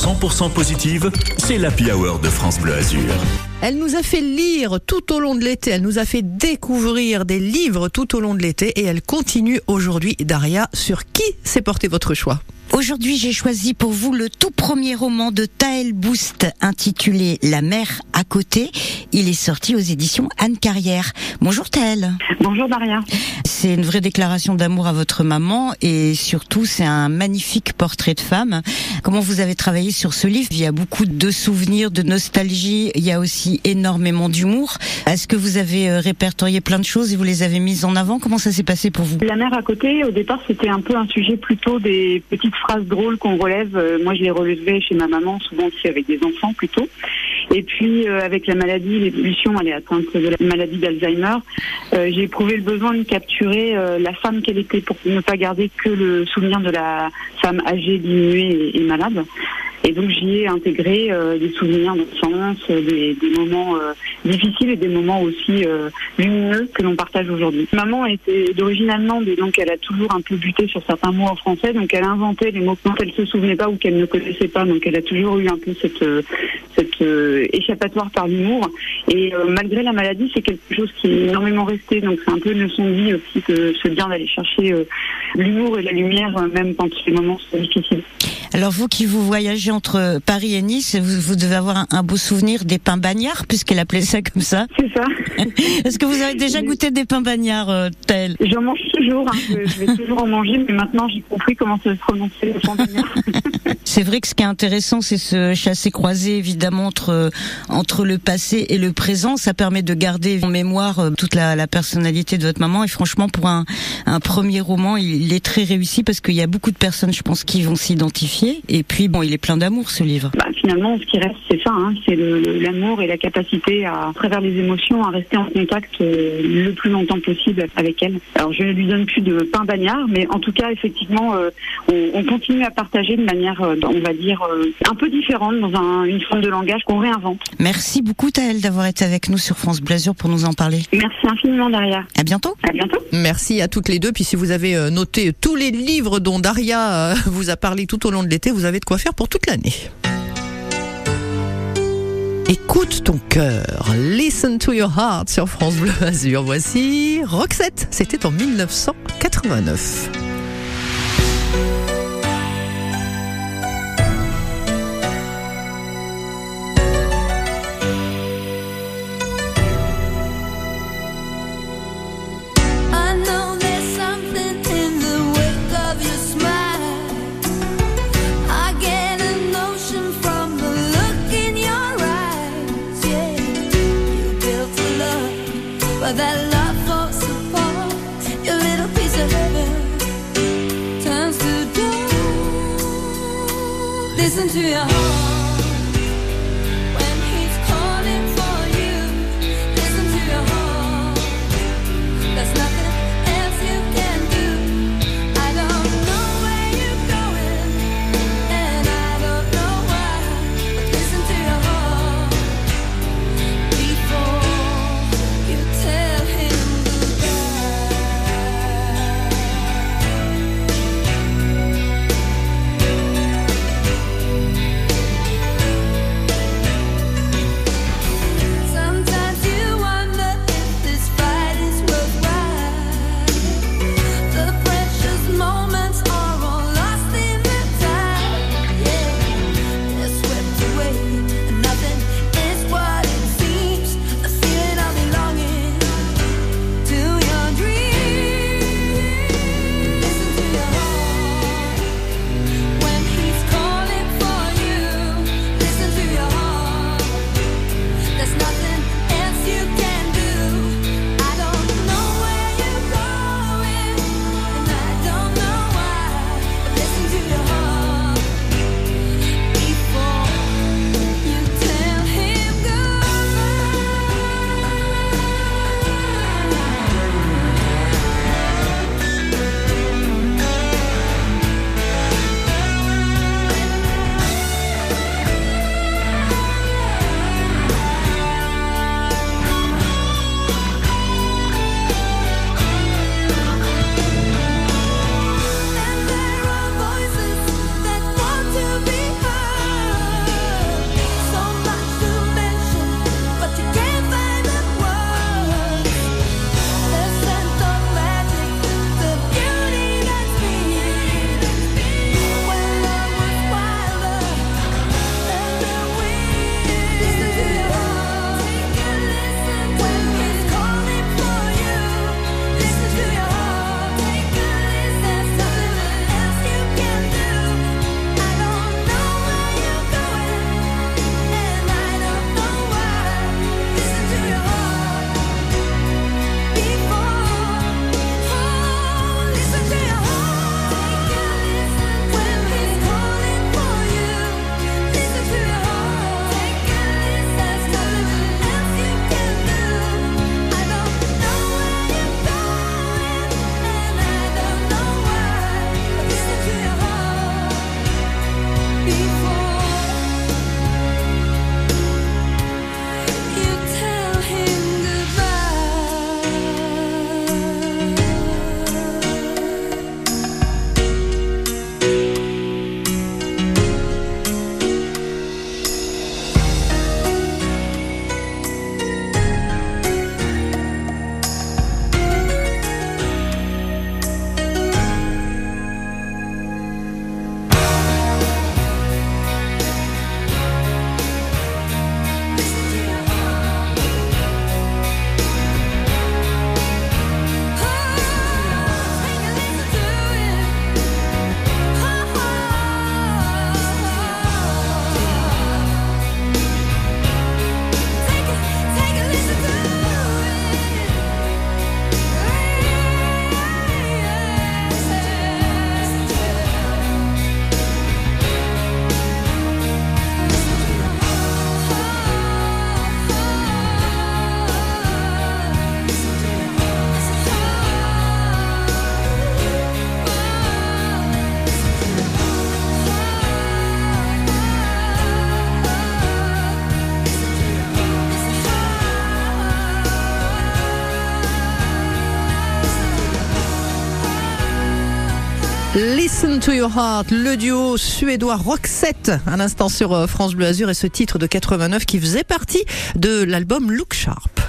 100% positive, c'est l'Happy Hour de France Bleu Azur. Elle nous a fait lire tout au long de l'été, elle nous a fait découvrir des livres tout au long de l'été et elle continue aujourd'hui, Daria, sur qui s'est porté votre choix? Aujourd'hui, j'ai choisi pour vous le tout premier roman de Taël Boost intitulé La mer à côté. Il est sorti aux éditions Anne Carrière. Bonjour Taël. Bonjour Daria. C'est une vraie déclaration d'amour à votre maman et surtout c'est un magnifique portrait de femme. Comment vous avez travaillé sur ce livre? Il y a beaucoup de souvenirs, de nostalgie, il y a aussi énormément d'humour. Est-ce que vous avez euh, répertorié plein de choses et vous les avez mises en avant? Comment ça s'est passé pour vous? La mer à côté, au départ, c'était un peu un sujet plutôt des petites phrases drôles qu'on relève. Euh, moi, je les relevais chez ma maman, souvent aussi avec des enfants plutôt. Et puis, euh, avec la maladie, l'évolution, elle est atteinte de la maladie d'Alzheimer. J'ai éprouvé le besoin de capturer la femme qu'elle était pour ne pas garder que le souvenir de la femme âgée, diminuée et malade. Et donc j'y ai intégré euh, des souvenirs d'enfance, euh, des, des moments euh, difficiles et des moments aussi euh, lumineux que l'on partage aujourd'hui. Maman était d'origine allemande et donc elle a toujours un peu buté sur certains mots en français. Donc elle a inventé les mots dont elle se souvenait pas ou qu'elle ne connaissait pas. Donc elle a toujours eu un peu cette, euh, cette euh, échappatoire par l'humour. Et malgré la maladie, c'est quelque chose qui est énormément resté. Donc c'est un peu une leçon de vie aussi que ce bien d'aller chercher l'humour et la lumière, même quand les moments sont difficiles. Alors vous qui vous voyagez entre Paris et Nice, vous, vous devez avoir un, un beau souvenir des pains bagnards puisqu'elle appelait ça comme ça. C'est ça. Est-ce que vous avez déjà goûté des pains bagnards, euh, Taël J'en mange toujours, hein. je, je vais toujours en manger, mais maintenant j'ai compris comment se prononcer le pandémien. C'est vrai que ce qui est intéressant, c'est ce chassé-croisé évidemment entre entre le passé et le présent. Ça permet de garder en mémoire euh, toute la, la personnalité de votre maman. Et franchement, pour un, un premier roman, il, il est très réussi parce qu'il y a beaucoup de personnes, je pense, qui vont s'identifier. Et puis bon, il est plein d'amour ce livre. bah, finalement, ce qui reste, c'est ça, hein. c'est l'amour et la capacité à, à travers les émotions, à rester en contact euh, le plus longtemps possible avec elle. Alors je ne lui donne plus de pain bagnard, mais en tout cas, effectivement, euh, on, on continue à partager de manière, euh, on va dire, euh, un peu différente, dans un- une forme de langage qu'on réinvente. Merci beaucoup Taël d'avoir été avec nous sur France Blasure pour nous en parler. Merci infiniment, Daria. À bientôt. À bientôt. Merci à toutes les deux. Puis si vous avez noté tous les livres dont Daria vous a parlé tout au long de l'été, vous avez de quoi faire pour toute l'année. Écoute ton cœur, listen to your heart sur France Bleu Azur. Voici Roxette, c'était en 1989. That love falls apart. Your little piece of heaven turns to dust. Listen to your heart Listen to your heart, le duo suédois Roxette, un instant sur euh, France Bleu Azur et ce titre de 89 qui faisait partie de l'album Look Sharp.